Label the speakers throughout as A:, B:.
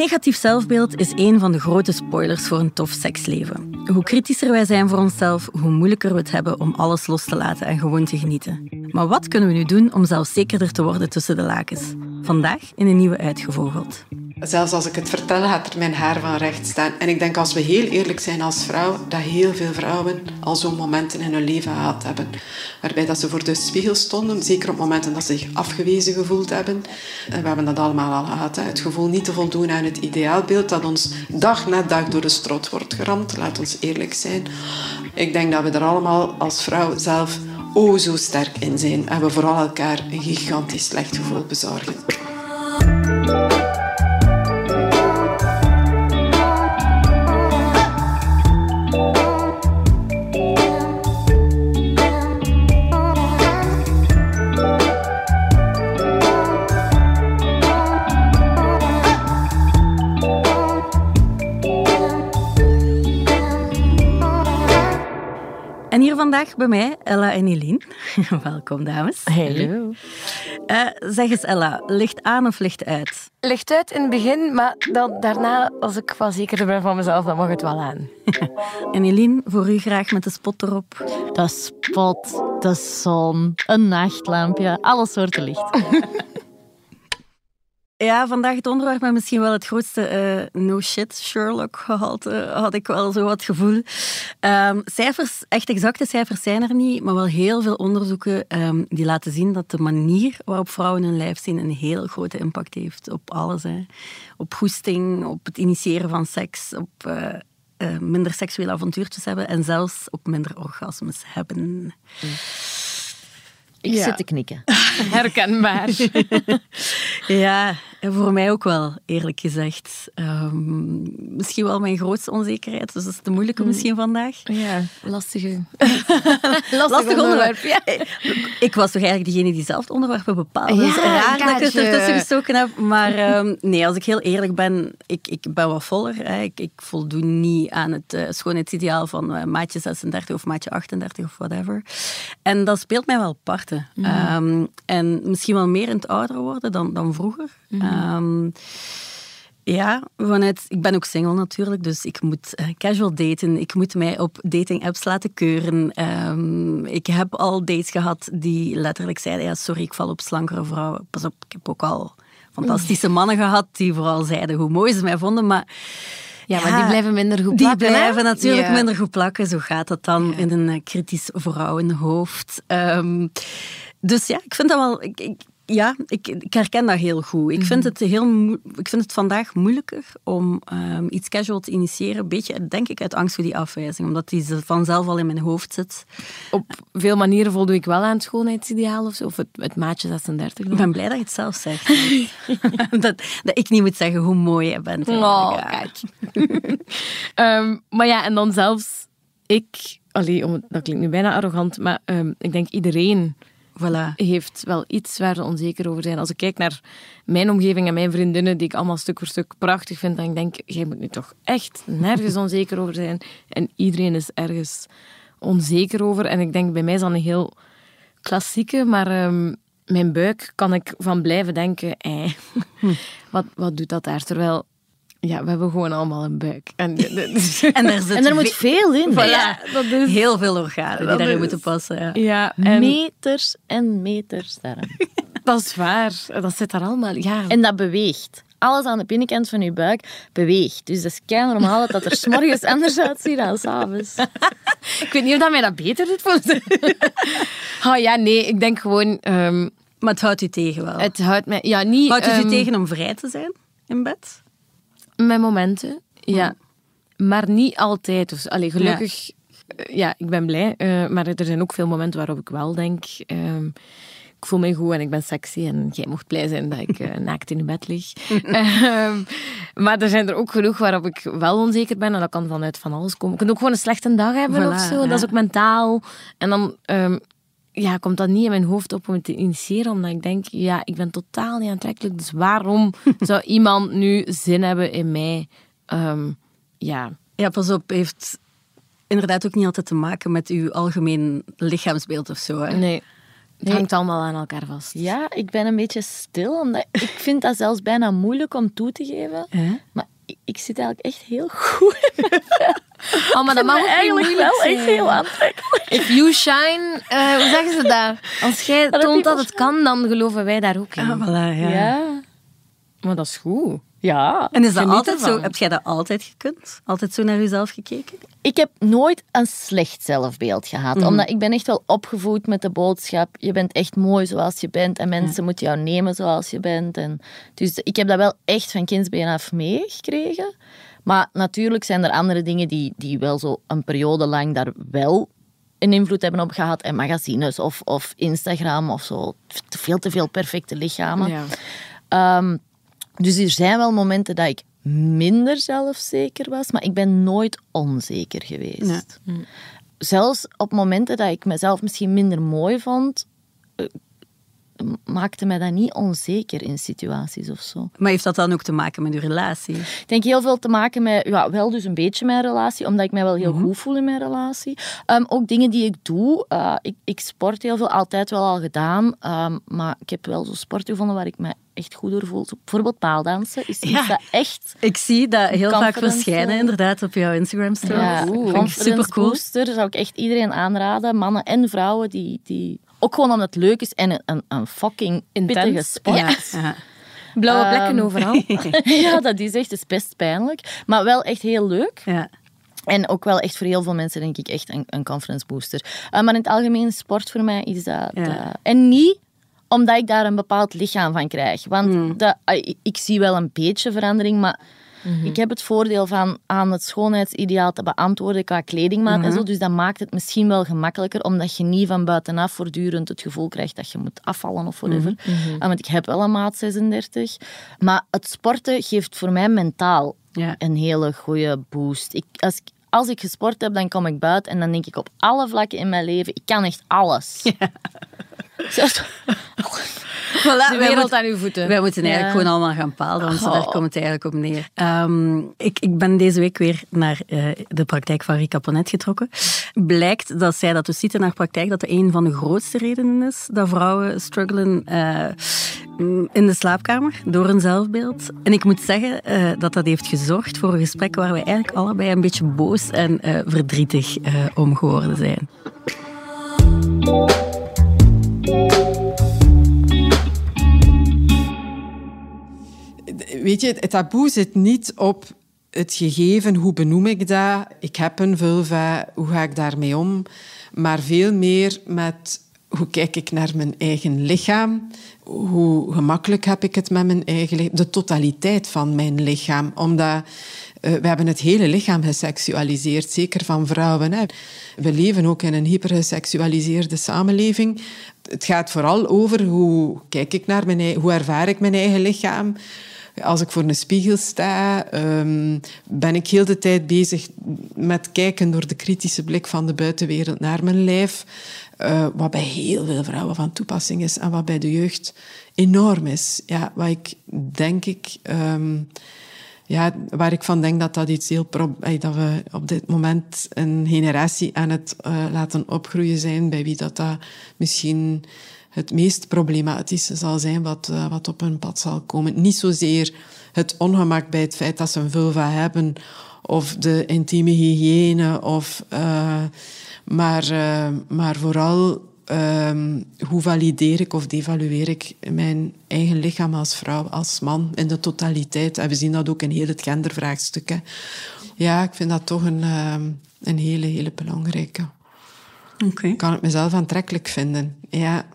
A: negatief zelfbeeld is een van de grote spoilers voor een tof seksleven. Hoe kritischer wij zijn voor onszelf, hoe moeilijker we het hebben om alles los te laten en gewoon te genieten. Maar wat kunnen we nu doen om zelfzekerder te worden tussen de lakens? Vandaag in een nieuwe Uitgevogeld.
B: Zelfs als ik het vertel, gaat er mijn haar van recht staan. En ik denk als we heel eerlijk zijn als vrouw, dat heel veel vrouwen al zo'n momenten in hun leven gehad hebben. Waarbij dat ze voor de spiegel stonden, zeker op momenten dat ze zich afgewezen gevoeld hebben. En we hebben dat allemaal al gehad. Het gevoel niet te voldoen aan het ideaalbeeld dat ons dag na dag door de strot wordt geramd. Laat ons eerlijk zijn. Ik denk dat we er allemaal als vrouw zelf o zo sterk in zijn. En we vooral elkaar een gigantisch slecht gevoel bezorgen.
A: En hier vandaag bij mij Ella en Eline. Welkom, dames.
C: Hallo.
A: Uh, zeg eens, Ella, licht aan of licht uit?
C: Licht uit in het begin, maar dan, daarna, als ik wel zeker ben van mezelf, dan mag het wel aan.
A: en Eline, voor u graag met de spot erop?
D: De spot, de zon, een nachtlampje, alle soorten licht.
A: Ja, vandaag het onderwerp met misschien wel het grootste uh, no-shit Sherlock-gehalte, had ik wel zo wat gevoel. Um, cijfers, echt exacte cijfers zijn er niet, maar wel heel veel onderzoeken um, die laten zien dat de manier waarop vrouwen hun lijf zien een heel grote impact heeft op alles. Hè. Op goesting, op het initiëren van seks, op uh, uh, minder seksuele avontuurtjes hebben en zelfs op minder orgasmes hebben.
D: Mm. Ik ja. zit te knikken.
C: Herkenbaar.
A: ja, voor mij ook wel, eerlijk gezegd. Um, misschien wel mijn grootste onzekerheid, dus dat is de moeilijke misschien vandaag.
C: Ja, lastige,
A: lastig, lastig onderwerp. Ja. Ik was toch eigenlijk degene die zelf het onderwerp bepaalde. Ja, dus raar dat ik het ertussen gestoken heb. Maar um, nee, als ik heel eerlijk ben, ik, ik ben wat voller. Hè. Ik, ik voldoen niet aan het uh, schoonheidsideaal van uh, maatje 36 of maatje 38 of whatever. En dat speelt mij wel parten. Mm um, en misschien wel meer in het ouder worden dan, dan vroeger. Mm -hmm. um, ja, vanuit, ik ben ook single natuurlijk, dus ik moet uh, casual daten. Ik moet mij op dating apps laten keuren. Um, ik heb al dates gehad die letterlijk zeiden: ja, sorry, ik val op slankere vrouwen. Pas op, ik heb ook al fantastische mannen gehad die vooral zeiden hoe mooi ze mij vonden, maar.
C: Ja, maar die blijven minder goed plakken.
A: Die blijven hè? natuurlijk ja. minder goed plakken. Zo gaat dat dan ja. in een uh, kritisch vrouwenhoofd. Um, dus ja, ik vind dat wel. Ik, ik, ja, ik, ik, herken dat heel goed. Ik, vind het heel, ik vind het vandaag moeilijker om um, iets casual te initiëren. Een beetje, denk ik, uit angst voor die afwijzing. Omdat die vanzelf al in mijn hoofd zit.
C: Op veel manieren voldoe ik wel aan het schoonheidsideaal of zo. Of het, het maatje 36. Dan.
A: Ik ben blij dat je het zelf zegt. dat, dat ik niet moet zeggen hoe mooi je bent.
C: Oh, kijk. um, maar ja, en dan zelfs ik... Allee, om, dat klinkt nu bijna arrogant, maar um, ik denk iedereen
A: Voilà.
C: heeft wel iets waar ze onzeker over zijn. Als ik kijk naar mijn omgeving en mijn vriendinnen, die ik allemaal stuk voor stuk prachtig vind, dan denk ik, jij moet nu toch echt nergens onzeker over zijn. En iedereen is ergens onzeker over. En ik denk, bij mij is dat een heel klassieke, maar um, mijn buik kan ik van blijven denken, wat, wat doet dat daar? Terwijl ja, we hebben gewoon allemaal een buik. En,
D: en, er, zit en er moet veel in.
A: Voilà, ja, dat is, heel veel organen die daarin is, moeten passen. Ja.
D: ja en, meters en meters daarin.
C: dat is waar. Dat zit daar allemaal. Ja.
D: En dat beweegt. Alles aan de binnenkant van je buik beweegt. Dus dat is kei normaal dat er s'morgens anders uitziet dan s'avonds.
C: ik weet niet of dat mij dat beter doet. oh ja, nee. Ik denk gewoon... Um,
A: maar het houdt u tegen wel?
C: Het houdt mij... Ja, niet...
A: Houdt het
C: um,
A: u tegen om vrij te zijn in bed?
C: Mijn momenten, ja. Maar niet altijd. Dus, allee, gelukkig, ja. ja. ik ben blij. Uh, maar er zijn ook veel momenten waarop ik wel denk... Uh, ik voel me goed en ik ben sexy en jij mocht blij zijn dat ik uh, naakt in je bed lig. uh, maar er zijn er ook genoeg waarop ik wel onzeker ben en dat kan vanuit van alles komen. Ik kan ook gewoon een slechte dag hebben voilà, of zo. Ja. Dat is ook mentaal. En dan... Um, ja, komt dat niet in mijn hoofd op om het te initiëren, omdat ik denk, ja, ik ben totaal niet aantrekkelijk, dus waarom zou iemand nu zin hebben in mij? Um, ja.
A: ja, pas op, heeft inderdaad ook niet altijd te maken met uw algemeen lichaamsbeeld of zo. Hè?
C: Nee. Het hangt allemaal aan elkaar vast.
D: Ja, ik ben een beetje stil, omdat ik vind dat zelfs bijna moeilijk om toe te geven. Maar ik, ik zit eigenlijk echt heel goed.
C: Oh, maar dat mag ook
D: eigenlijk wel echt heel aantrekkelijk.
C: If you shine, eh, hoe zeggen ze dat? Als jij toont dat het kan, dan geloven wij daar ook in.
A: Ah, voilà, ja.
D: Ja.
C: Maar dat is goed.
D: Ja.
A: En is dat altijd
C: ervan.
A: zo? Heb jij dat altijd gekund? Altijd zo naar jezelf gekeken?
D: Ik heb nooit een slecht zelfbeeld gehad. Omdat ik ben echt wel opgevoed met de boodschap... Je bent echt mooi zoals je bent. En mensen moeten jou nemen zoals je bent. En, dus ik heb dat wel echt van kindsbeen af meegekregen. Maar natuurlijk zijn er andere dingen die, die wel zo een periode lang daar wel een invloed hebben op gehad. En magazines of, of Instagram of zo. Veel te veel perfecte lichamen.
C: Ja.
D: Ehm, dus er zijn wel momenten dat ik minder zelfzeker was, maar ik ben nooit onzeker geweest. Zelfs op momenten dat ik mezelf misschien minder mooi vond, eh, maakte mij dat niet onzeker in situaties of zo.
A: Maar heeft dat dan ook te maken met uw relatie?
D: Ik denk heel veel te maken met, ja, wel dus een beetje mijn relatie, omdat ik mij wel heel goed voel in mijn relatie. Ehm, ook dingen die ik doe. eh, ik, ik sport heel veel, altijd wel al gedaan. ehm, maar ik heb wel zo sport gevonden waar ik me echt goed door voel. Zo bijvoorbeeld paaldansen is
A: Ja.
D: dat echt...
A: Ik zie dat heel vaak verschijnen, inderdaad, op jouw Instagram-stories.
D: Ja,
A: Vind ik
D: confidence
A: super cool.
D: booster zou ik echt iedereen aanraden. Mannen en vrouwen die... die ook gewoon omdat het leuk is en een, een, een fucking
C: Intens.
D: pittige sport.
A: Ja, ja.
C: Blauwe
D: Ehm,
C: plekken overal.
D: ja, dat is echt is best pijnlijk. Maar wel echt heel leuk.
A: ja.
D: En ook wel echt voor heel veel mensen denk ik echt een, een confidence booster. Uh, maar in het algemeen, sport voor mij is dat...
A: Ja.
D: dat- en niet omdat ik daar een bepaald lichaam van krijg. Want
A: Hmm.
D: dat, ik, ik zie wel een beetje verandering, maar
A: Mhm.
D: ik heb het voordeel van aan het schoonheidsideaal te beantwoorden qua kledingmaat
A: Mhm.
D: en zo. Dus dat maakt het misschien wel gemakkelijker, omdat je niet van buitenaf voortdurend het gevoel krijgt dat je moet afvallen of whatever.
A: Mhm.
D: Ah, want ik heb wel een maat 36. Maar het sporten geeft voor mij mentaal een hele goede boost. Ik, als, ik, als ik gesport heb, dan kom ik buiten en dan denk ik op alle vlakken in mijn leven, ik kan echt alles. Zelfs-
A: Voilà,
C: De
A: wij
C: wereld
A: moeten-
C: aan uw voeten.
A: Wij moeten eigenlijk
D: Ja.
A: gewoon allemaal gaan paaldansen.
D: Oh.
A: Daar komt het eigenlijk op neer. Ehm, ik, ik ben deze week weer naar eh, de praktijk van Rika Ponet getrokken. Blijkt dat zij dat dus ziet in haar praktijk, dat dat een van de grootste redenen is dat vrouwen struggelen eh, in de slaapkamer door hun zelfbeeld. En ik moet zeggen eh, dat dat heeft gezorgd voor een gesprek waar we eigenlijk allebei een beetje boos en verdrietig om geworden zijn.
B: Weet je, het taboe zit niet op het gegeven, hoe benoem ik dat? Ik heb een vulva, hoe ga ik daarmee om? Maar veel meer met hoe kijk ik naar mijn eigen lichaam? Hoe gemakkelijk heb ik het met mijn eigen lichaam? De totaliteit van mijn lichaam. Omdat eh, we hebben het hele lichaam geseksualiseerd, zeker van vrouwen. We leven ook in een hypergeseksualiseerde samenleving. Het gaat vooral over hoe kijk ik naar mijn hoe ervaar ik mijn eigen lichaam. Als ik voor een spiegel sta, ehm, ben ik heel de tijd bezig met kijken door de kritische blik van de buitenwereld naar mijn lijf. Eh, wat bij heel veel vrouwen van toepassing is en wat bij de jeugd enorm is. Ja, wat ik denk ik. ehm, ja, waar ik van denk dat dat iets heel dat we op dit moment een generatie aan het eh, laten opgroeien zijn, bij wie dat, dat misschien het meest problematische zal zijn wat, eh, wat op hun pad zal komen. Niet zozeer het ongemak bij het feit dat ze een vulva hebben, of de intieme hygiëne, of, eh, maar, eh, maar vooral ehm, hoe valideer ik of devalueer ik mijn eigen lichaam als vrouw, als man, in de totaliteit. En we zien dat ook in heel het gendervraagstuk. Hè. Ja, ik vind dat toch een, ehm, een hele, hele belangrijke.
A: Oké.
B: Kan ik mezelf aantrekkelijk vinden? Ja,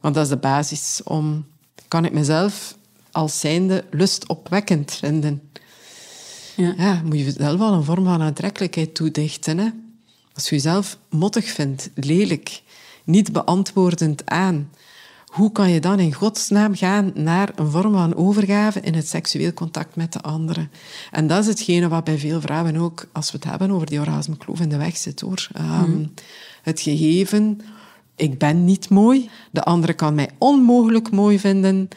B: want dat is de basis om... Kan ik mezelf als zijnde lustopwekkend vinden?
A: Ja.
B: Ja, moet je zelf wel een vorm van aantrekkelijkheid toedichten. Hè? Als je jezelf mottig vindt, lelijk, niet beantwoordend aan, hoe kan je dan in godsnaam gaan naar een vorm van overgave in het seksueel contact met de anderen? En dat is hetgene wat bij veel vrouwen ook, als we het hebben over die orgasmekloof, in de weg zit. hoor. Ehm, Het gegeven, ik ben niet mooi, de andere kan mij onmogelijk mooi vinden.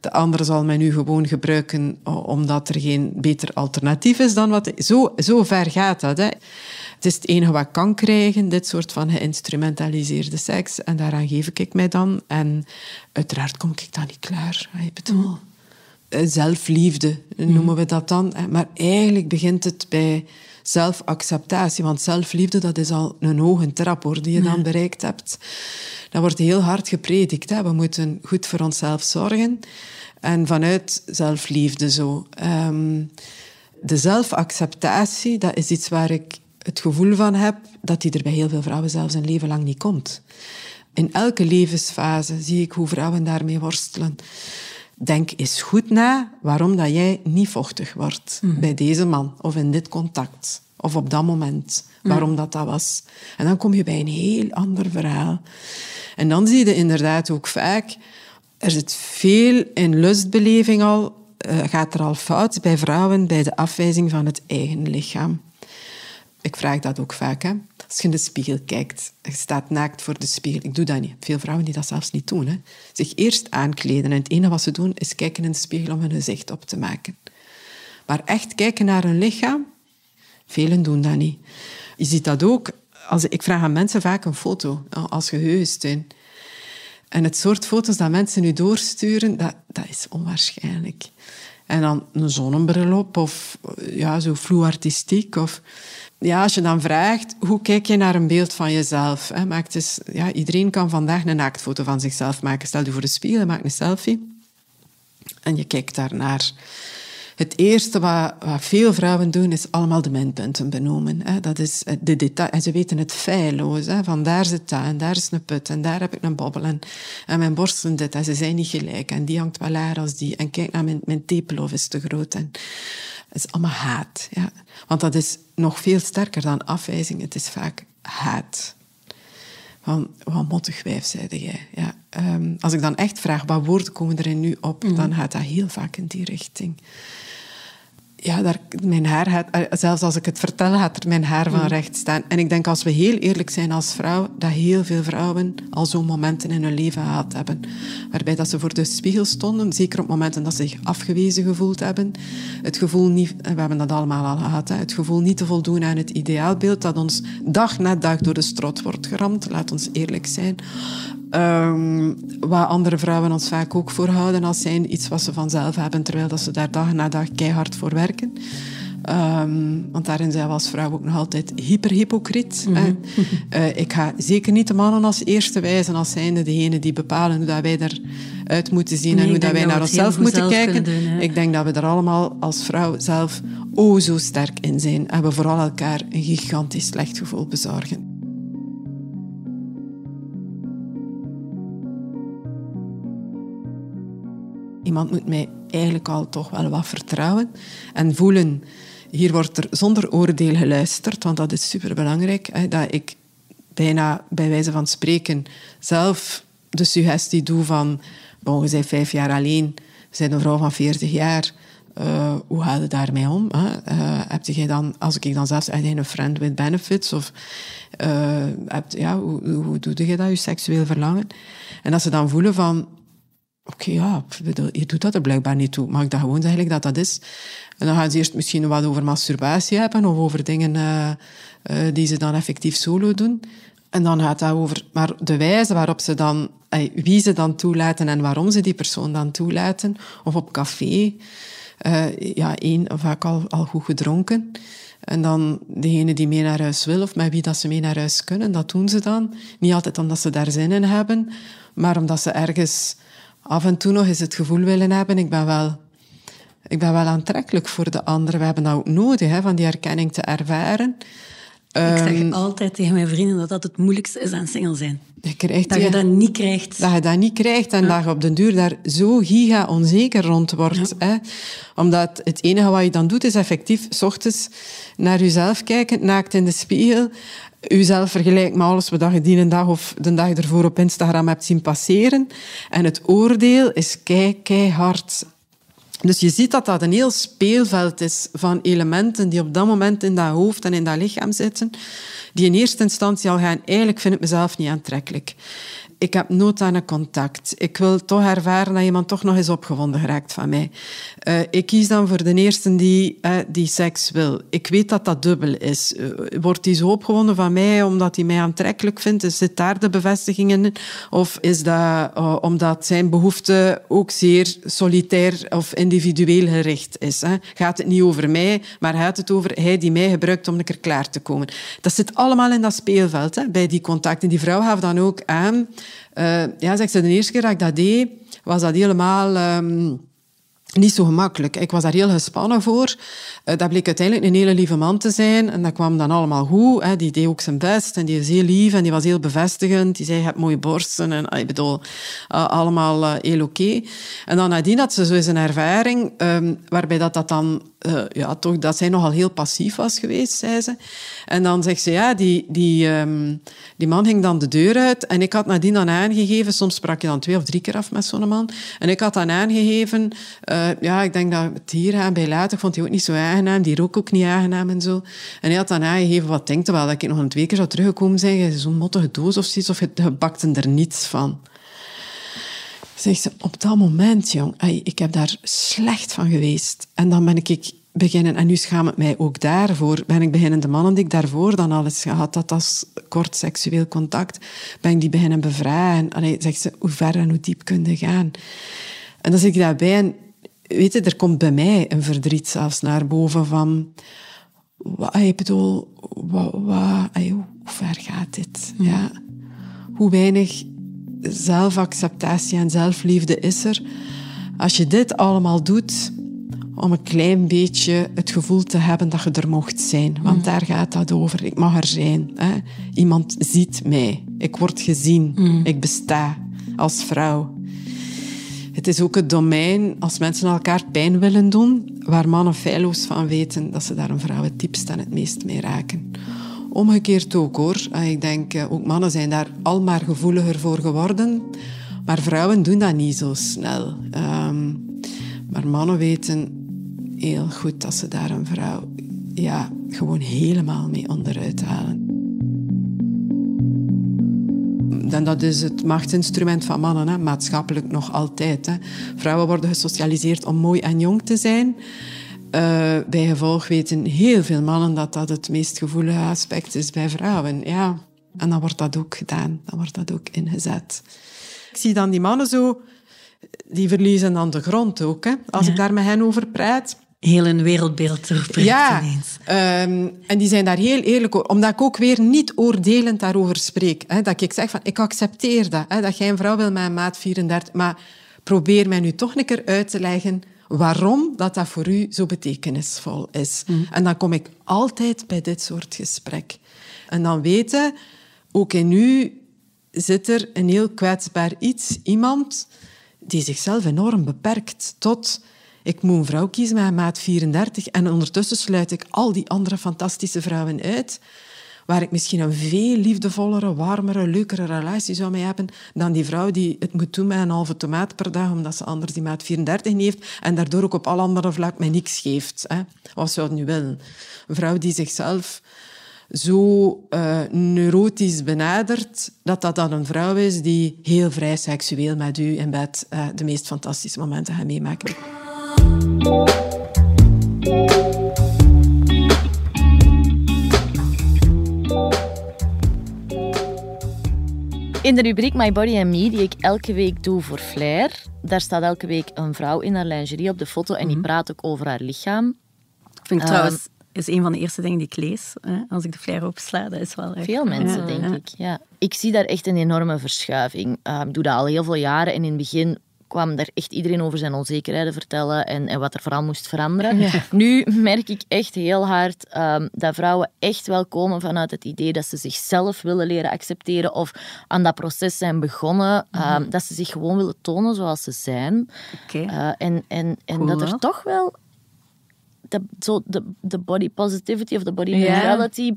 B: De andere zal mij nu gewoon gebruiken omdat er geen beter alternatief is dan wat... Zo, zo ver gaat dat. Hè. Het is het enige wat ik kan krijgen, dit soort van geïnstrumentaliseerde seks. En daaraan geef ik mij dan. En uiteraard kom ik dan niet klaar. Ik bedoel, zelfliefde noemen we dat dan. Maar eigenlijk begint het bij zelfacceptatie. Want zelfliefde, dat is al een hoge trap hoor, die je dan bereikt hebt. Dat wordt heel hard gepredikt. Hè. We moeten goed voor onszelf zorgen. En vanuit zelfliefde zo. Ehm, de zelfacceptatie, dat is iets waar ik het gevoel van heb dat die er bij heel veel vrouwen zelfs een leven lang niet komt. In elke levensfase zie ik hoe vrouwen daarmee worstelen. Denk eens goed na waarom dat jij niet vochtig wordt mhm. bij deze man of in dit contact of op dat moment. Waarom dat dat was. En dan kom je bij een heel ander verhaal. En dan zie je inderdaad ook vaak, er zit veel in lustbeleving al, uh, gaat er al fout bij vrouwen bij de afwijzing van het eigen lichaam. Ik vraag dat ook vaak. Hè? Als je in de spiegel kijkt, je staat naakt voor de spiegel. Ik doe dat niet. Veel vrouwen die dat zelfs niet doen. Hè? Zich eerst aankleden en het enige wat ze doen is kijken in de spiegel om hun gezicht op te maken. Maar echt kijken naar hun lichaam, velen doen dat niet. Je ziet dat ook. Als, ik vraag aan mensen vaak een foto als geheugensteun. En het soort foto's dat mensen nu doorsturen, dat, dat is onwaarschijnlijk. En dan een zonnebril op of ja, zo vloe-artistiek. Of ja, als je dan vraagt, hoe kijk je naar een beeld van jezelf? Hè? Maak dus, ja, iedereen kan vandaag een naaktfoto van zichzelf maken. Stel je voor de spiegel, maak een selfie. En je kijkt daarnaar. Het eerste wat, wat, veel vrouwen doen, is allemaal de minpunten benoemen. Hè. Dat is de detail. En ze weten het feilloos. Hè. Van daar zit dat, en daar is een put, en daar heb ik een bobbel. En, mijn borsten dit, en ze zijn niet gelijk. En die hangt wel lager als die. En kijk naar mijn, mijn tepelhof is te groot. En, het is allemaal haat. Ja. Want dat is nog veel sterker dan afwijzing. Het is vaak haat. Van, wat mottig wijf, zeide jij. Ja, um, als ik dan echt vraag, wat woorden komen er nu op, mm. dan gaat dat heel vaak in die richting ja, daar, mijn haar gaat, eh, zelfs als ik het vertel, gaat er mijn haar van mm. recht staan. En ik denk als we heel eerlijk zijn als vrouw, dat heel veel vrouwen al zo'n momenten in hun leven gehad hebben. Waarbij dat ze voor de spiegel stonden, zeker op momenten dat ze zich afgewezen gevoeld hebben. Het gevoel niet, we hebben dat allemaal al gehad, hè, het gevoel niet te voldoen aan het ideaalbeeld dat ons dag na dag door de strot wordt geramd. Laat ons eerlijk zijn. Um, wat andere vrouwen ons vaak ook voorhouden als zijn iets wat ze vanzelf hebben, terwijl dat ze daar dag na dag keihard voor werken. Um, want daarin zijn we als vrouw ook nog altijd hyperhypocriet. Mm -hmm. uh, ik ga zeker niet de mannen als eerste wijzen als zijnde degene die bepalen hoe dat wij eruit moeten zien en hoe dat wij naar onszelf moeten kijken. Doen, ik denk dat we er allemaal als vrouw zelf o zo sterk in zijn en we vooral elkaar een gigantisch slecht gevoel bezorgen. Iemand moet mij eigenlijk al toch wel wat vertrouwen en voelen. Hier wordt er zonder oordeel geluisterd, want dat is superbelangrijk. dat ik bijna bij wijze van spreken zelf de suggestie doe van... Bon, je bent vijf jaar alleen, je bent een vrouw van 40 jaar... Uh, hoe ga je daarmee om? Hè? Uh, heb je dan, als ik dan zelfs uit een friend with benefits, of uh, heb, ja, hoe, hoe doe je dat, je seksueel verlangen? En dat ze dan voelen van, Oké, ja, je doet dat er blijkbaar niet toe. Mag ik dat gewoon zeggen dat dat is? En dan gaan ze eerst misschien wat over masturbatie hebben of over dingen uh, uh, die ze dan effectief solo doen. En dan gaat dat over maar de wijze waarop ze dan, uh, wie ze dan toelaten en waarom ze die persoon dan toelaten. Of op café, ja, één, vaak al, al goed gedronken. En dan degene die mee naar huis wil of met wie dat ze mee naar huis kunnen, dat doen ze dan. Niet altijd omdat ze daar zin in hebben, maar omdat ze ergens af en toe nog eens het gevoel willen hebben, ik ben wel, ik ben wel aantrekkelijk voor de ander. We hebben dat ook nodig, hè, van die erkenning te ervaren.
A: Ik zeg ehm, altijd tegen mijn vrienden dat dat het moeilijkste is aan single zijn.
B: Krijgt,
A: dat je dat niet krijgt.
B: Dat je dat niet krijgt en dat je op den duur daar zo giga onzeker rond wordt. Hè? Omdat het enige wat je dan doet is effectief s ochtends naar jezelf kijken, naakt in de spiegel, uzelf vergelijkt met alles wat je die dag of de dag ervoor op Instagram hebt zien passeren. En het oordeel is kei, keihard. Dus je ziet dat dat een heel speelveld is van elementen die op dat moment in dat hoofd en in dat lichaam zitten, die in eerste instantie al gaan, eigenlijk vind ik mezelf niet aantrekkelijk. Ik heb nood aan een contact. Ik wil toch ervaren dat iemand toch nog eens opgewonden geraakt van mij. Uh, ik kies dan voor de eerste die, die seks wil. Ik weet dat dat dubbel is. Uh, wordt hij zo opgewonden van mij omdat hij mij aantrekkelijk vindt? Zit daar de bevestiging in? Of is dat omdat zijn behoefte ook zeer solitair of individueel gericht is? Hè? Gaat het niet over mij, maar gaat het over hij die mij gebruikt om een keer klaar te komen? Dat zit allemaal in dat speelveld, hè, bij die contacten. Die vrouw gaf dan ook aan... ja, zegt ze, de eerste keer dat ik dat deed, was dat helemaal... Um, niet zo gemakkelijk. Ik was daar heel gespannen voor. Uh, dat bleek uiteindelijk een hele lieve man te zijn. En dat kwam dan allemaal goed. Hè. Die deed ook zijn best. En die is heel lief en die was heel bevestigend. Die zei, je hebt mooie borsten. En ah, ik bedoel, allemaal uh, heel oké. En dan nadien had ze zo eens een ervaring um, waarbij dat, dat dan uh, ja, toch, dat zij nogal heel passief was geweest, zei ze. En dan zegt ze, ja, die, die, um, die man ging dan de deur uit en ik had nadien dan aangegeven, soms sprak je dan twee of drie keer af met zo'n man, en ik had dan aangegeven, uh, ja, ik denk dat het hier gaan bij later, vond hij ook niet zo aangenaam, die rook ook niet aangenaam en zo. En hij had dan aangegeven, wat denkt wel, dat ik nog een twee keer zou teruggekomen zijn, zo'n mottige doos of zoiets, of je bakte er niets van. Zegt ze, op dat moment, jong, ik heb daar slecht van geweest. En dan ben ik beginnen, en nu schaam ik mij ook daarvoor, ben ik beginnen de mannen die ik daarvoor dan al eens gehad had als kort seksueel contact, ben ik die beginnen bevragen. Allee, zegt ze, hoe ver en hoe diep kun je gaan? En dan zit ik daarbij en weet je, er komt bij mij een verdriet zelfs naar boven van, wat, ik bedoel, wat, wat, hoe ver gaat dit? Ja. Hoe weinig zelfacceptatie en zelfliefde is er. Als je dit allemaal doet om een klein beetje het gevoel te hebben dat je er mocht zijn. Want mm. daar gaat dat over. Ik mag er zijn. Hè? Iemand ziet mij. Ik word gezien. Mm. Ik besta als vrouw. Het is ook het domein, als mensen elkaar pijn willen doen, waar mannen feilloos van weten dat ze daar een vrouw het diepst en het meest mee raken. Omgekeerd ook hoor. Ah, ik denk, eh, ook mannen zijn daar al maar gevoeliger voor geworden. Maar vrouwen doen dat niet zo snel. Um, maar mannen weten heel goed dat ze daar een vrouw ja, gewoon helemaal mee onderuit halen. En dat is het machtsinstrument van mannen, hè, maatschappelijk nog altijd. Hè. Vrouwen worden gesocialiseerd om mooi en jong te zijn. Uh, bij gevolg weten heel veel mannen dat dat het meest gevoelige aspect is bij vrouwen. Ja. En dan wordt dat ook gedaan, dan wordt dat ook ingezet. Ik zie dan die mannen zo, die verliezen dan de grond ook. Hè. Als ik daar met hen over praat.
A: Heel een wereldbeeld erop
B: ja, um, en die zijn daar heel eerlijk over. Omdat ik ook weer niet oordelend daarover spreek. Hè. Dat ik zeg van, ik accepteer dat. Hè, dat jij een vrouw wil met een maat 34. Maar probeer mij nu toch een keer uit te leggen waarom dat, dat voor u zo betekenisvol is. Mm. En dan kom ik altijd bij dit soort gesprek. En dan weten, ook in u zit er een heel kwetsbaar iets. Iemand die zichzelf enorm beperkt tot... Ik moet een vrouw kiezen met maat 34 en ondertussen sluit ik al die andere fantastische vrouwen uit waar ik misschien een veel liefdevollere, warmere, leukere relatie zou mee hebben dan die vrouw die het moet doen met een halve tomaat per dag, omdat ze anders die maat 34 niet heeft en daardoor ook op alle andere vlakken mij niks geeft. Hè. Wat zou het nu willen? Een vrouw die zichzelf zo uh, neurotisch benadert, dat dat dan een vrouw is die heel vrij seksueel met u in bed uh, de meest fantastische momenten gaat meemaken.
D: In de rubriek My Body and Me, die ik elke week doe voor Flair, daar staat elke week een vrouw in haar lingerie op de foto en die mhm. praat ook over haar lichaam.
A: Vind ik trouwens is een van de eerste dingen die ik lees. Hè, als ik de flyer opsla, dat is wel echt...
D: Veel mensen, denk ik. Ja. Ik zie daar echt een enorme verschuiving. Uh, ik doe dat al heel veel jaren en in het begin kwam daar echt iedereen over zijn onzekerheden vertellen en, en wat er vooral moest veranderen. Nu merk ik echt heel hard um, dat vrouwen echt wel komen vanuit het idee dat ze zichzelf willen leren accepteren of aan dat proces zijn begonnen. Um, Dat ze zich gewoon willen tonen zoals ze zijn.
A: Okay.
D: Uh, eh, en en, en dat er toch wel de, zo de, de body positivity of de body neutrality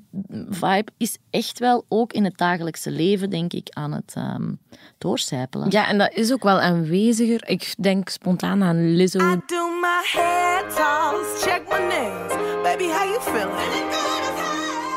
D: vibe is echt wel ook in het dagelijkse leven, denk ik, aan het um, doorcijpelen.
C: Ja, en dat is ook wel aanweziger. Ik denk spontaan aan Lizzo. I do my hair toss, check my nails. Baby, how you feeling?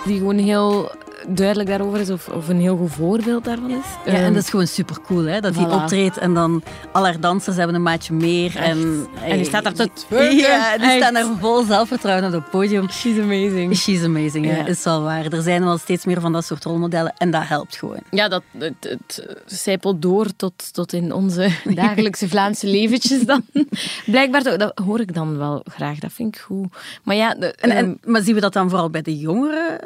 C: Die gewoon heel duidelijk daarover is of, of een heel goed voorbeeld daarvan is.
A: Ja, en
C: Ehm,
A: dat is gewoon super cool, hè? Dat hij optreedt en dan al haar dansers hebben een maatje meer. En,
C: En die staat daar te twerken.
A: Ja, die staan daar vol zelfvertrouwen op het podium.
C: She's amazing.
A: She's amazing, hè?
C: Ja.
A: is wel waar. Er zijn wel steeds meer van dat soort rolmodellen en dat helpt gewoon.
C: Ja, dat, het, het zijpelt door tot, tot in onze dagelijkse Vlaamse leventjes dan. Blijkbaar, toch, dat hoor ik dan wel graag. Dat vind ik goed. Maar ja, de,
A: En,
C: ehm,
A: en, maar zien we dat dan vooral bij de jongeren?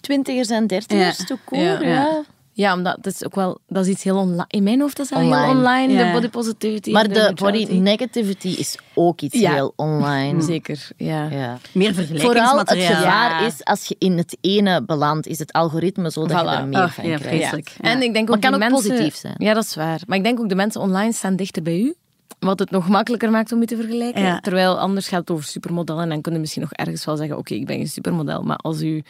D: Twintigers en dertigers,
A: Ja.
D: toch cool,
C: Ja.
D: ja.
C: ja, omdat het is ook wel... Dat is iets heel online. In mijn hoofd is dat heel
D: Online.
C: online,
A: Ja.
C: de body positivity.
D: Maar de body negativity is ook iets
C: Ja.
D: heel online.
C: Zeker, ja.
D: Ja.
A: Meer
D: Vooral het
A: vergelijkingsmateriaal.
D: gevaar
C: Ja.
D: is, als je in het ene belandt, is het algoritme zo dat je er meer
A: Ach,
D: van
A: ja,
D: krijgt.
C: En ik denk
D: Maar
C: ook
D: kan ook
C: mensen,
D: positief zijn.
C: Ja, dat is waar. Maar ik denk ook de mensen online staan dichter bij u. Wat het nog makkelijker maakt om je te vergelijken.
A: Ja.
C: Terwijl anders gaat het over supermodellen. En dan kun je misschien nog ergens wel zeggen: Oké, ik ben geen supermodel. Maar als uw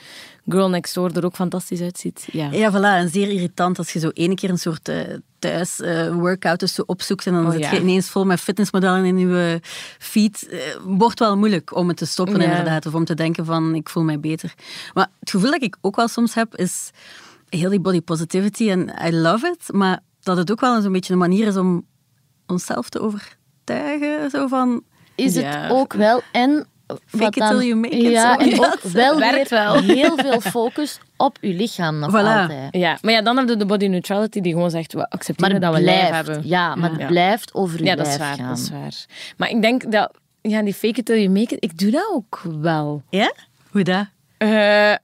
C: girl next door er ook fantastisch uitziet. Ja.
A: Ja, voilà. En zeer irritant als je zo ene keer een soort eh, thuis eh, workout dus zo opzoekt en dan
C: Oh,
A: zit
C: ja.
A: je ineens vol met fitnessmodellen in je feed. Eh, wordt wel moeilijk om het te stoppen
C: Ja.
A: inderdaad. Of om te denken van, ik voel mij beter. Maar het gevoel dat ik ook wel soms heb, is heel die body positivity en I love it. Maar dat het ook wel zo'n beetje een manier is om onszelf te overtuigen. Zo van,
D: Is
C: Ja.
D: het ook wel en
A: Fake it till you make it,
D: Ja,
A: zo.
D: en
A: Ja,
D: ook wel
C: werkt
D: weer
C: wel.
D: heel veel focus op je lichaam nog
A: Voilà.
D: altijd.
C: Ja, maar ja, dan heb je de body neutrality die gewoon zegt: We accepteren dat we lijf
D: blijft,
C: hebben.
D: ja, maar het blijft over je
C: Ja, dat is
D: lijf
C: waar.
D: gaan.
C: Dat is waar. Maar ik denk dat ja, die fake it till you make it, ik doe dat ook wel.
A: ja? Hoe dat?
C: Eh,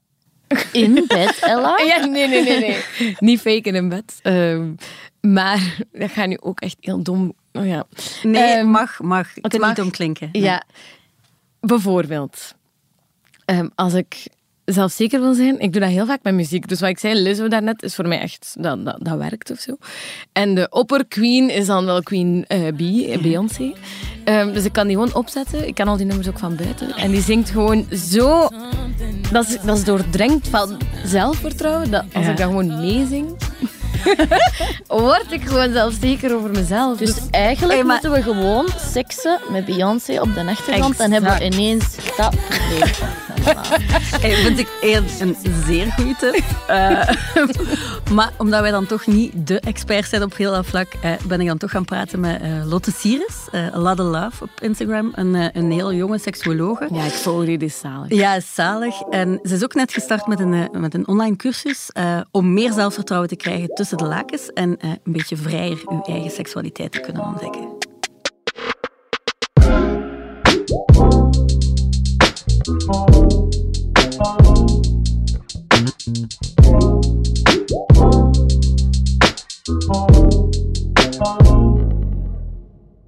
D: In bed, Ella?
C: Ja, nee, nee, nee. nee. Niet faken in bed. Ehm, maar dat gaat nu ook echt heel dom. Oh, ja.
A: Nee,
C: Ehm,
A: mag, mag.
C: Het mag.
A: niet omklinken.
C: Ja, bijvoorbeeld. ehm, als ik zelfzeker wil zijn, ik doe dat heel vaak met muziek. Dus wat ik zei, Lizzo daarnet, is voor mij echt, dat, dat, dat werkt of zo. En de opperqueen is dan wel Queen eh B, Beyoncé. Ehm, dus ik kan die gewoon opzetten. Ik kan al die nummers ook van buiten. En die zingt gewoon zo... Dat is, dat is doordrenkt van zelfvertrouwen. Dat als
A: Ja.
C: ik dat gewoon meezing, word ik gewoon zelfzeker over mezelf.
D: Dus
C: Dus
D: eigenlijk
A: Hey, maar-
D: moeten we gewoon seksen met Beyoncé op de achtergrond. Dan hebben we ineens dat leven.
A: Hey, vind ik een, een zeer goede tip. Eh, maar omdat wij dan toch niet de experts zijn op heel dat vlak, eh, ben ik dan toch gaan praten met eh, Lotte Sieres, eh Lade Love op Instagram. Een, een heel jonge seksuologe.
C: Ja, ik volg die, dit zalig.
A: Ja, is zalig. En ze is ook net gestart met een, met een online cursus om meer zelfvertrouwen te krijgen tussen de lakens en een beetje vrijer uw eigen seksualiteit te kunnen ontdekken.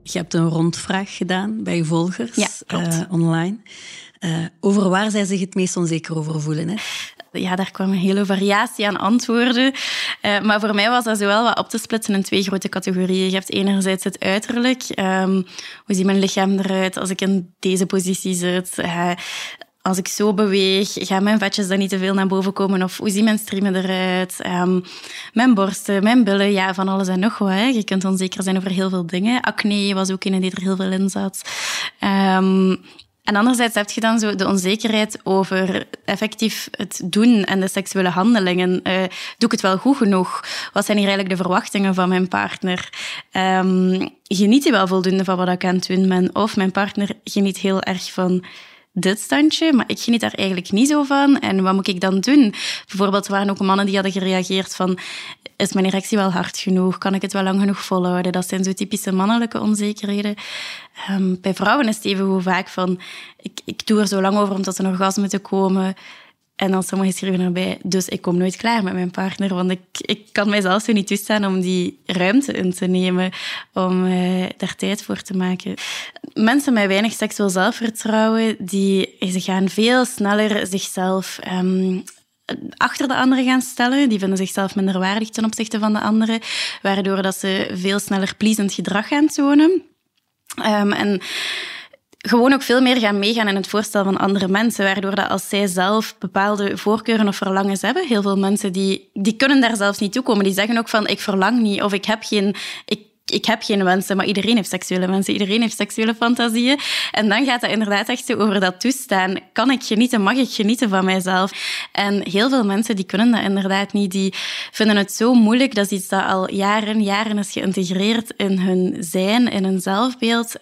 A: Je hebt een rondvraag gedaan bij je volgers
E: Ja,
A: eh, online. Eh, over waar zij zich het meest onzeker over voelen. Hè?
E: Ja, daar kwam een hele variatie aan antwoorden. Eh, maar voor mij was dat zowel wat op te splitsen in twee grote categorieën. Je hebt enerzijds het uiterlijk. Ehm, hoe ziet mijn lichaam eruit als ik in deze positie zit? Als ik zo beweeg, gaan mijn vetjes dan niet te veel naar boven komen? Of hoe zien mijn striemen eruit? Ehm, mijn borsten, mijn billen, ja, van alles en nog wat. Hè. Je kunt onzeker zijn over heel veel dingen. Acne was ook een die er heel veel in zat. Ehm, en anderzijds heb je dan zo de onzekerheid over effectief het doen en de seksuele handelingen. Eh, doe ik het wel goed genoeg? Wat zijn hier eigenlijk de verwachtingen van mijn partner? Ehm, geniet hij wel voldoende van wat ik aan het doen ben? Of mijn partner geniet heel erg van dit standje, maar ik geniet daar eigenlijk niet zo van. En wat moet ik dan doen? Bijvoorbeeld waren ook mannen die hadden gereageerd van is mijn erectie wel hard genoeg? Kan ik het wel lang genoeg volhouden? Dat zijn zo typische mannelijke onzekerheden. Ehm, bij vrouwen is het even hoe vaak van ik, ik doe er zo lang over om tot een orgasme te komen. En dan sommigen schrijven erbij, dus ik kom nooit klaar met mijn partner, want ik, ik kan mijzelf zo niet toestaan om die ruimte in te nemen, om eh, daar tijd voor te maken. Mensen met weinig seksueel zelfvertrouwen, die, ze gaan veel sneller zichzelf ehm, achter de anderen gaan stellen. Die vinden zichzelf minder waardig ten opzichte van de anderen, waardoor dat ze veel sneller pleasend gedrag gaan tonen. Ehm, en gewoon ook veel meer gaan meegaan in het voorstel van andere mensen, waardoor dat als zij zelf bepaalde voorkeuren of verlangens hebben, heel veel mensen die, die kunnen daar zelfs niet toe komen. Die zeggen ook van, ik verlang niet, of ik heb geen... Ik, ik heb geen wensen, maar iedereen heeft seksuele wensen. Iedereen heeft seksuele fantasieën. En dan gaat het inderdaad echt over dat toestaan. Kan ik genieten? Mag ik genieten van mijzelf? En heel veel mensen die kunnen dat inderdaad niet. Die vinden het zo moeilijk. Dat is iets dat al jaren, jaren is geïntegreerd in hun zijn, in hun zelfbeeld.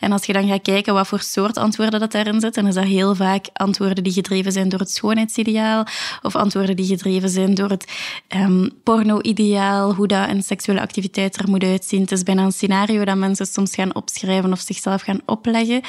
E: En als je dan gaat kijken wat voor soort antwoorden dat daarin zitten, dan is dat heel vaak antwoorden die gedreven zijn door het schoonheidsideaal of antwoorden die gedreven zijn door het um, porno-ideaal, hoe dat een seksuele activiteit er moet uitzien. Het is bijna een scenario dat mensen soms gaan opschrijven of zichzelf gaan opleggen.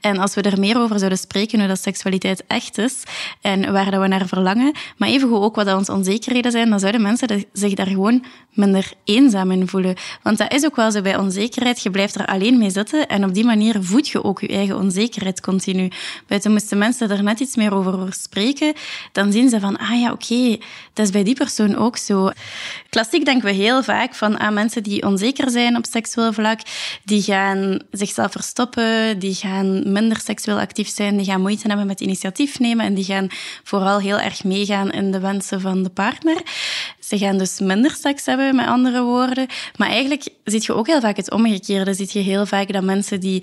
E: En als we er meer over zouden spreken, hoe dat seksualiteit echt is en waar dat we naar verlangen, maar evengoed ook wat dat onze onzekerheden zijn, dan zouden mensen zich daar gewoon minder eenzaam in voelen. Want dat is ook wel zo bij onzekerheid. Je blijft er alleen mee zitten en op die manier voed je ook je eigen onzekerheid continu. Buiten moesten mensen er net iets meer over spreken, dan zien ze van, ah ja, oké, dat is bij die persoon ook zo. Klassiek denken we heel vaak van aan ah, mensen die onzeker zijn op seksueel vlak, die gaan zichzelf verstoppen, die gaan minder seksueel actief zijn, die gaan moeite hebben met initiatief nemen en die gaan vooral heel erg meegaan in de wensen van de partner. Ze gaan dus minder seks hebben, met andere woorden. Maar eigenlijk zie je ook heel vaak het omgekeerde. Zie je heel vaak dat mensen die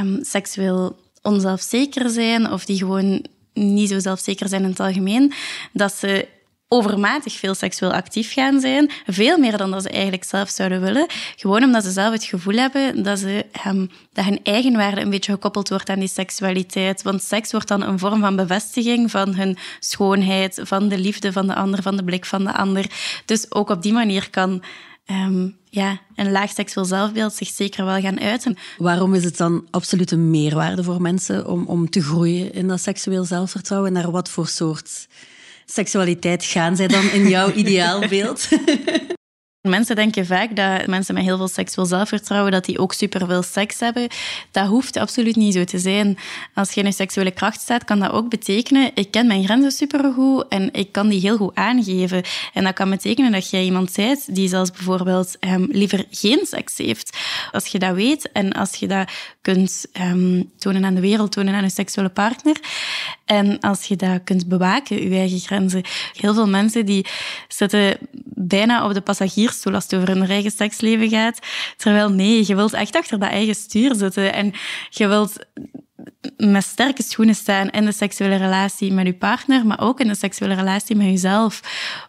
E: um, seksueel onzelfzeker zijn of die gewoon niet zo zelfzeker zijn in het algemeen, dat ze overmatig veel seksueel actief gaan zijn. Veel meer dan dat ze eigenlijk zelf zouden willen. Gewoon omdat ze zelf het gevoel hebben dat, ze, um, dat hun eigenwaarde een beetje gekoppeld wordt aan die seksualiteit. Want seks wordt dan een vorm van bevestiging van hun schoonheid, van de liefde van de ander, van de blik van de ander. Dus ook op die manier kan um, ja, een laag seksueel zelfbeeld zich zeker wel gaan uiten.
A: Waarom is het dan absoluut een meerwaarde voor mensen om, om te groeien in dat seksueel zelfvertrouwen? Naar wat voor soort seksualiteit gaan zij dan in jouw ideaalbeeld?
E: Mensen denken vaak dat mensen met heel veel seksueel zelfvertrouwen, dat die ook superveel seks hebben. Dat hoeft absoluut niet zo te zijn. Als je in seksuele kracht staat, kan dat ook betekenen, ik ken mijn grenzen supergoed en ik kan die heel goed aangeven. En dat kan betekenen dat jij iemand bent die zelfs bijvoorbeeld um, liever geen seks heeft. Als je dat weet en als je dat kunt um, tonen aan de wereld, tonen aan je seksuele partner, en als je dat kunt bewaken, je eigen grenzen. Heel veel mensen die zitten bijna op de passagiersstoel als het over hun eigen seksleven gaat. Terwijl nee, je wilt echt achter dat eigen stuur zitten. En je wilt met sterke schoenen staan in de seksuele relatie met je partner, maar ook in de seksuele relatie met jezelf.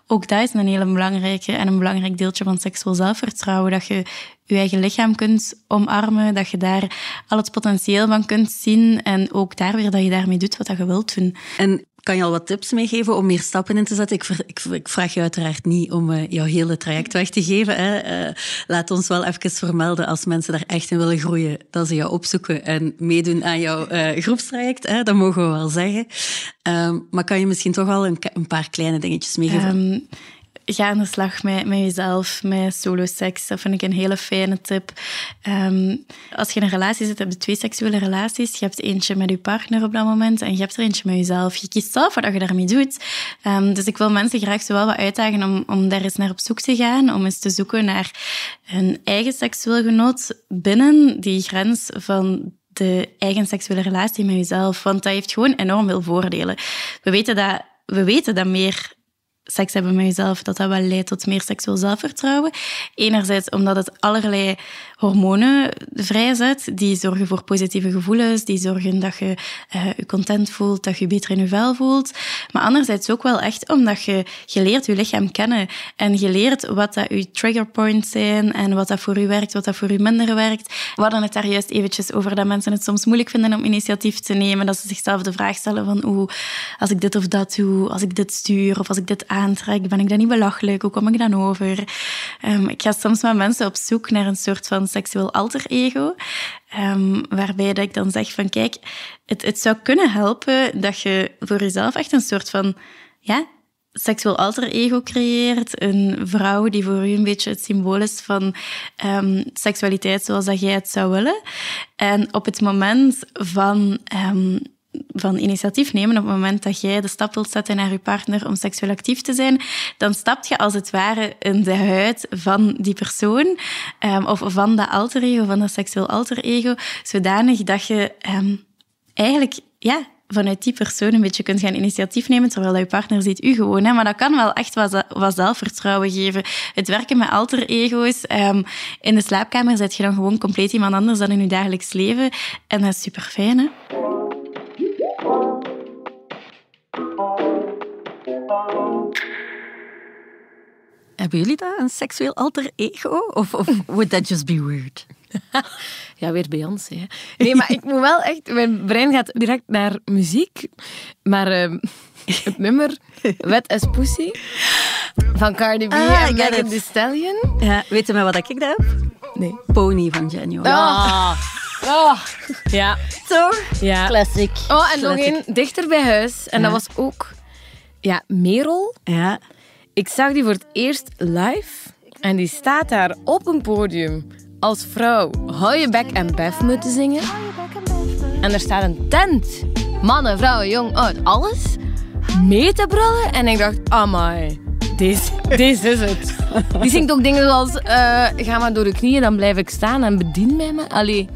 E: Ook dat is een hele belangrijke en een belangrijk deeltje van seksueel zelfvertrouwen. Dat je je eigen lichaam kunt omarmen, dat je daar al het potentieel van kunt zien en ook daar weer dat je daarmee doet wat je wilt doen.
A: En kan je al wat tips meegeven om meer stappen in te zetten? Ik, ik, vraag je uiteraard niet om uh, jouw hele traject weg te geven. Hè. Uh, laat ons wel even vermelden als mensen daar echt in willen groeien, dat ze jou opzoeken en meedoen aan jouw uh, groepstraject. Hè. Dat mogen we wel zeggen. Um, maar kan je misschien toch al een, een paar kleine dingetjes meegeven? Um,
E: ga aan de slag met, met jezelf, met solo-seks. Dat vind ik een hele fijne tip. Um, als je in een relatie zit, heb je twee seksuele relaties. Je hebt eentje met je partner op dat moment en je hebt er eentje met jezelf. Je kiest zelf wat je daarmee doet. Um, dus ik wil mensen graag zo wel wat uitdagen om, om daar eens naar op zoek te gaan, om eens te zoeken naar hun eigen seksueel genot binnen die grens van de eigen seksuele relatie met jezelf. Want dat heeft gewoon enorm veel voordelen. We weten dat, we weten dat meer seks hebben met jezelf, dat dat wel leidt tot meer seksueel zelfvertrouwen. Enerzijds omdat het allerlei hormonen vrijzet, die zorgen voor positieve gevoelens, die zorgen dat je uh, je content voelt, dat je je beter in je vel voelt. Maar anderzijds ook wel echt omdat je, je leert je lichaam kennen en je leert wat dat je trigger points zijn en wat dat voor je werkt, wat dat voor je minder werkt. We hadden het daar juist eventjes over dat mensen het soms moeilijk vinden om initiatief te nemen, dat ze zichzelf de vraag stellen van hoe als ik dit of dat doe, als ik dit stuur of als ik dit aantrek, ben ik dan niet belachelijk? Hoe kom ik dan over? Um, ik ga soms met mensen op zoek naar een soort van seksueel alter ego. Um, waarbij dat ik dan zeg van kijk, het, het zou kunnen helpen dat je voor jezelf echt een soort van ja, seksueel alter ego creëert. Een vrouw die voor u een beetje het symbool is van um, seksualiteit zoals dat jij het zou willen. En op het moment van um, van initiatief nemen op het moment dat jij de stap wilt zetten naar je partner om seksueel actief te zijn, dan stap je als het ware in de huid van die persoon um, of van dat alter ego, van dat seksueel alter ego, zodanig dat je um, eigenlijk ja, vanuit die persoon een beetje kunt gaan initiatief nemen, terwijl je partner ziet u gewoon. Hè. Maar dat kan wel echt wat, zelfvertrouwen geven. Het werken met alter ego's. Um, in de slaapkamer zet je dan gewoon compleet iemand anders dan in je dagelijks leven. En dat is super fijn, hè?
A: Hebben jullie dat, een seksueel alter ego? Of, of would that just be weird?
C: ja, weer Beyoncé. Hè. Nee, maar ik moet wel echt... Mijn brein gaat direct naar muziek. Maar uh, het nummer Wet as Pussy van Cardi B ah, en Megan Thee Stallion.
A: Ja, weet je maar wat ik daar heb?
C: Nee.
A: Pony van.
C: Ah. Oh. Ja.
A: Toch?
C: Ja.
D: Classic.
C: Oh, en nog één dichter bij huis. En dat was ook... Ja, Merel.
A: Ja.
C: Ik zag die voor het eerst live. En die staat daar op een podium als vrouw hou je bek en bef moeten zingen. En er staat een tent. Mannen, vrouwen, jong, oud, alles. Mee te brullen. En ik dacht, amai, deze, deze is het. Die zingt ook dingen zoals, uh, ga maar door de knieën, dan blijf ik staan en bedien mij me. Allee.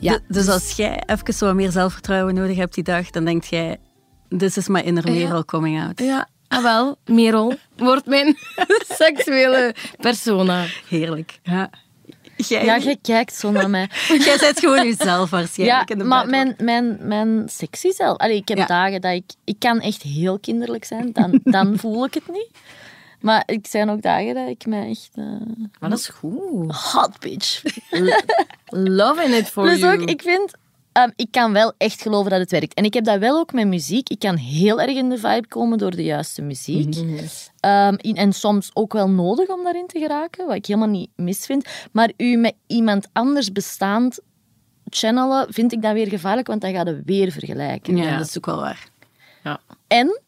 A: Ja, dus als jij even zo meer zelfvertrouwen nodig hebt die dag, dan denk jij, this is my inner Merel coming out.
C: Ja, ah wel, Merel wordt mijn seksuele persona.
A: Heerlijk.
C: Ja.
D: Jij... Ja, jij kijkt zo naar mij.
A: jij bent gewoon jezelf waarschijnlijk.
D: Ja, maar mijn, mijn, mijn sexy zelf... Allee, ik heb dagen dat ik... Ik kan echt heel kinderlijk zijn. Dan, dan voel ik het niet. Maar ik zijn ook dagen dat ik mij echt... Uh,
C: maar dat is goed.
D: Hot bitch.
C: Loving it for
D: dus
C: you.
D: Ook, ik vind Ehm, ik kan wel echt geloven dat het werkt. En ik heb dat wel ook met muziek. Ik kan heel erg in de vibe komen door de juiste muziek. Mhm. Ehm, en soms ook wel nodig om daarin te geraken, wat ik helemaal niet mis vind. Maar u met iemand anders bestaand channelen, vind ik dan weer gevaarlijk, want dan gaat het weer vergelijken.
A: Ja, dat is ook wel waar.
C: Ja.
D: En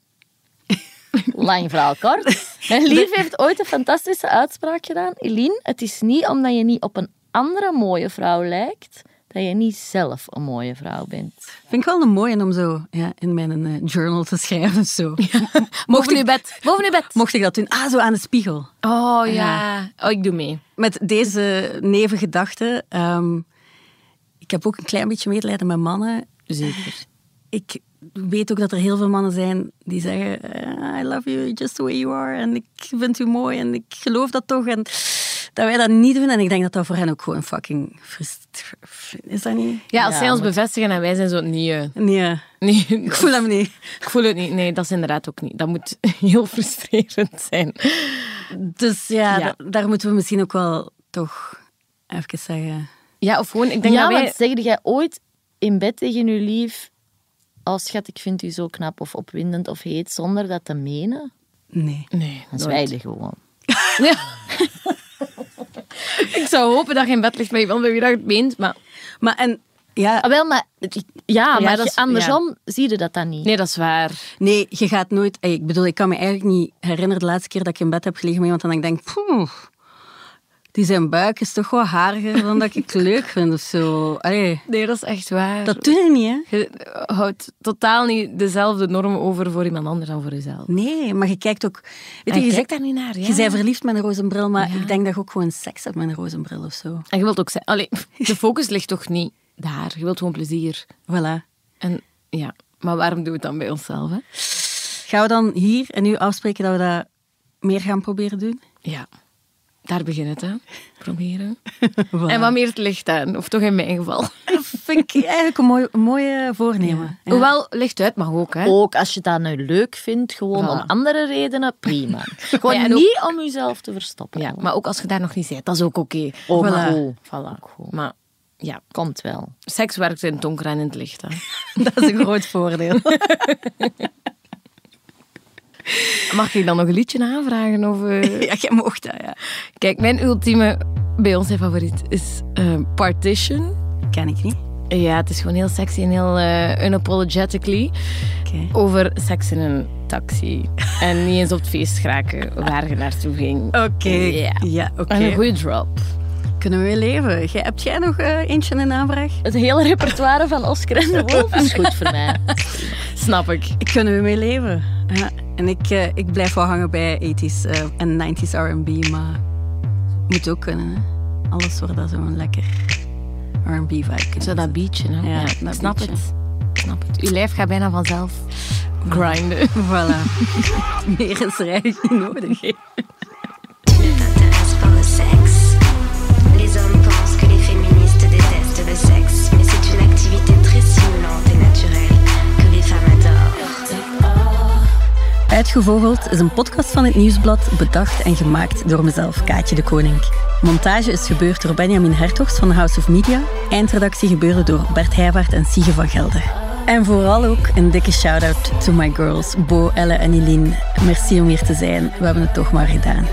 D: Lang verhaal kort. Mijn lief heeft ooit een fantastische uitspraak gedaan. Eline, het is niet omdat je niet op een andere mooie vrouw lijkt, dat je niet zelf een mooie vrouw bent.
A: Vind ik wel een mooie om zo ja, in mijn uh, journal te schrijven. Zo.
C: Mocht ik, bed. Boven je bed.
A: Mocht ik dat doen? Ah, zo aan de spiegel.
C: Oh ja. Oh, ik doe mee.
A: Met deze nevengedachte. Um, ik heb ook een klein beetje medelijden met mannen.
C: Zeker.
A: Ik weet ook dat er heel veel mannen zijn die zeggen: I love you just the way you are. En ik vind u mooi en ik geloof dat toch. En dat wij dat niet doen. En ik denk dat dat voor hen ook gewoon fucking Is dat niet?
C: Ja, als zij ons bevestigen en wij zijn zo niet.
A: Nee.
C: nee.
A: Ik voel hem niet.
C: Ik voel het niet. Nee, dat is inderdaad ook niet. Dat moet heel frustrerend zijn.
A: Dus ja, daar moeten we misschien ook wel toch even zeggen.
C: Ja, of gewoon, ik denk
D: ja,
C: dat wij...
D: want zeg jij ooit in bed tegen je lief, als schat, ik vind u zo knap of opwindend of heet, zonder dat te menen?
A: Nee.
C: Nee.
D: Dan zwijgen gewoon.
C: Ja. ik zou hopen dat je in bed ligt met iemand bij wie dat het meent, maar...
A: Maar en... Ja,
D: ah, wel, maar, ja, maar dat is, andersom zie je dat dan niet.
C: Nee, dat is waar.
A: Nee, je gaat nooit... Ik bedoel, ik kan me eigenlijk niet herinneren de laatste keer dat ik in bed heb gelegen met iemand en dan denk poeh, die zijn buik is toch wel hariger dan dat ik leuk vind of zo. Allee,
C: nee, dat is echt waar.
A: Dat doe je niet, hè?
C: Je houdt totaal niet dezelfde normen over voor iemand anders dan voor jezelf.
A: Nee, maar je kijkt ook...
C: Weet je, je kijkt daar niet naar, ja.
A: Je bent verliefd met een roze bril, maar ik denk dat je ook gewoon seks hebt met een roze bril of zo.
C: En je wilt ook... Allee, de focus ligt toch niet daar. Je wilt gewoon plezier.
A: Voilà.
C: En ja, maar waarom doen we het dan bij onszelf, hè?
A: Gaan we dan hier en nu afspreken dat we dat meer gaan proberen doen?
C: Ja. Daar begint het, hè. Proberen. En wat meer het licht aan. Of toch in mijn geval.
A: Dat vind ik eigenlijk een mooi, mooie voornemen.
C: Ja. Hoewel, licht uit mag ook, hè.
D: Ook als je dat nu leuk vindt, gewoon om andere redenen, prima. gewoon niet om jezelf te verstoppen.
C: Ja, maar ook als je daar nog niet bent, dat is ook oké. Okay. Voilà. voilà. Maar ja,
D: komt wel.
C: Seks werkt in het donker en in het licht, hè.
A: dat is een groot voordeel.
C: Mag ik dan nog een liedje aanvragen? Of, uh...
A: Ja, jij mocht dat, ja.
C: Kijk, mijn ultieme Beyoncé favoriet is uh, Partition.
A: Ken ik niet.
C: Ja, het is gewoon heel sexy en heel uh, unapologetically.
A: Okay.
C: Over seks in een taxi. en niet eens op het feest geraken waar je naartoe ging.
A: Oké. Okay.
C: Ja,
A: ja oké.
C: Okay. En een goede drop.
A: Kunnen we weer leven? Jij, hebt jij nog uh, eentje in aanvraag?
D: Het hele repertoire van Oscar en de Wolf is goed voor mij.
C: Snap ik.
A: Kunnen we mee leven? Ja. En ik, uh, ik blijf wel hangen bij 80s uh, en 90s R&B, maar moet ook kunnen. Hè? Alles wordt dat zo'n lekker R&B vibe.
C: Zo dat beatje, hè?
A: Ja,
C: ja
A: dat
C: snap
A: beatje.
C: het. snap het. Je lijf gaat bijna vanzelf grinden.
A: Voilà. Meer is er eigenlijk niet nodig.
F: Sexe. Les hommes pensent que les féministes détestent le sexe,
A: Uitgevogeld is een podcast van het Nieuwsblad, bedacht en gemaakt door mezelf, Kaatje de Koning. Montage is gebeurd door Benjamin Hertogs van House of Media. Eindredactie gebeurde door Bert Heijvaart en Sige van Gelder. En vooral ook een dikke shout-out to my girls, Bo, Elle en Eline. Merci om hier te zijn. We hebben het toch maar gedaan.